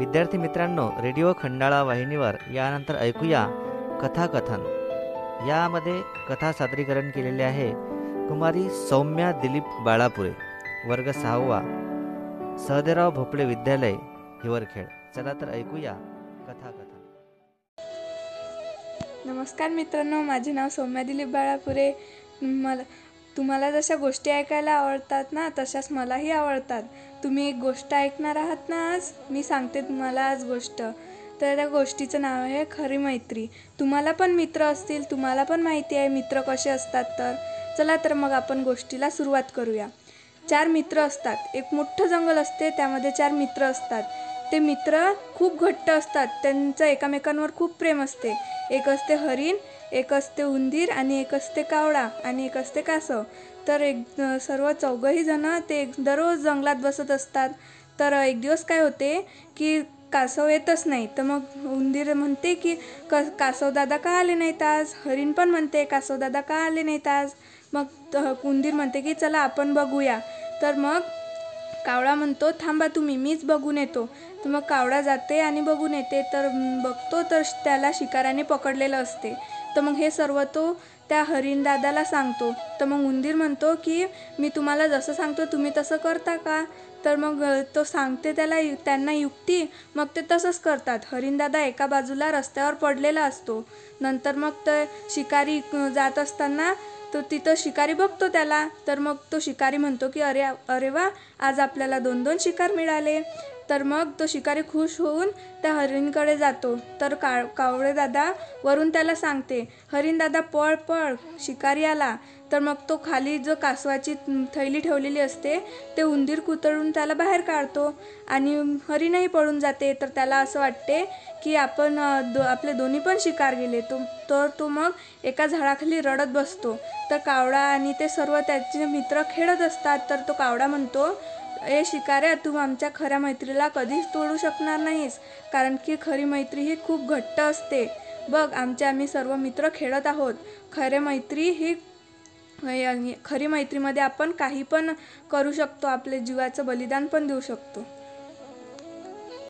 विद्यार्थी मित्रांनो रेडिओ खंडाळा वाहिनीवर यानंतर ऐकूया कथाकथन. यामध्ये कथा सादरीकरण केलेले आहे कुमारी सौम्या दिलीप बाळापुरे वर्ग सहावा सहदेराव भोपळे विद्यालय हिवरखेड. चला तर ऐकूया कथाकथन. नमस्कार मित्रांनो माझे नाव सौम्या दिलीप बाळापुरे. मला तुम्हाला जशा गोष्टी ऐकायला आवडतात ना तशाच मलाही आवडतात. तुम्ही एक गोष्ट ऐकणार आहात ना आज? मी सांगते तुम्हाला आज गोष्ट. तर त्या गोष्टीचं नाव आहे खरी मैत्री. तुम्हाला पण मित्र असतील तुम्हाला पण माहिती आहे मित्र कसे असतात तर. चला तर मग आपण गोष्टीला सुरुवात करूया. चार मित्र असतात. एक मोठं जंगल असते त्यामध्ये चार मित्र असतात. ते मित्र खूप घट्ट असतात. त्यांचं एकामेकांवर खूप प्रेम असते. एक असते हरिण एक असते उंदीर आणि एक असते कावळा आणि एक असते कासव. तर एक सर्व चौघही जण ते दररोज जंगलात बसत असतात. तर एक दिवस काय होते की कासव येतच नाही. तर मग उंदीर म्हणते की क कासव दादा का आले नाहीत आज? हरिण पण म्हणते कासव दादा का आले नाहीत आज? मग त- उंदीर म्हणते की चला आपण बघूया. तर मग कावळा म्हणतो थांबा तुम्ही मीच बघून येतो. तर मग कावळा जाते आणि बघून येते. तर बघतो तर त्याला शिकाराने पकडलेलं असते. तर मग हे सर्व तो त्या हरिण दादाला सांगतो. तर मग उंदीर म्हणतो की मी तुम्हाला जसं सांगतो तुम्ही तसं करता का? तर मग तो सांगते त्याला यु- त्यांना युक्ती. मग ते तसंच करतात. हरिणदादा एका बाजूला रस्त्यावर पडलेला असतो. नंतर मग ते शिकारी जात असताना तो तिथं शिकारी बघतो त्याला. तर मग तो शिकारी म्हणतो की अरे अरे वा आज आपल्याला दोन दोन शिकार मिळाले. तर मग तो शिकारी खुश होऊन त्या हरिणकडे जातो. तर का कावळे दादा वरून त्याला सांगते हरिण दादा पळ पळ शिकारी आला. तर मग तो खाली जो कासवाची थैली ठेवलेली असते ते उंदीर कुतळून त्याला बाहेर काढतो आणि हरिणही पळून जाते. तर त्याला असं वाटते की आपण दो आपले दोन्ही पण शिकार गेले. तो तर तो मग एका झाडाखाली रडत बसतो. तर कावळा आणि ते सर्व त्याचे मित्र खेळत असतात. तर तो कावळा म्हणतो ए शिकाऱ्या तू आमच्या खऱ्या मैत्रीला कधीच तोडू शकणार नाहीस. कारण की खरी मैत्री ही खूप घट्ट असते. बघ आमचे आम्ही सर्व मित्र खेळत आहोत. खरे मैत्री ही खरी मैत्रीमध्ये आपण काही पण करू शकतो. आपले जीवाचं बलिदान पण देऊ शकतो.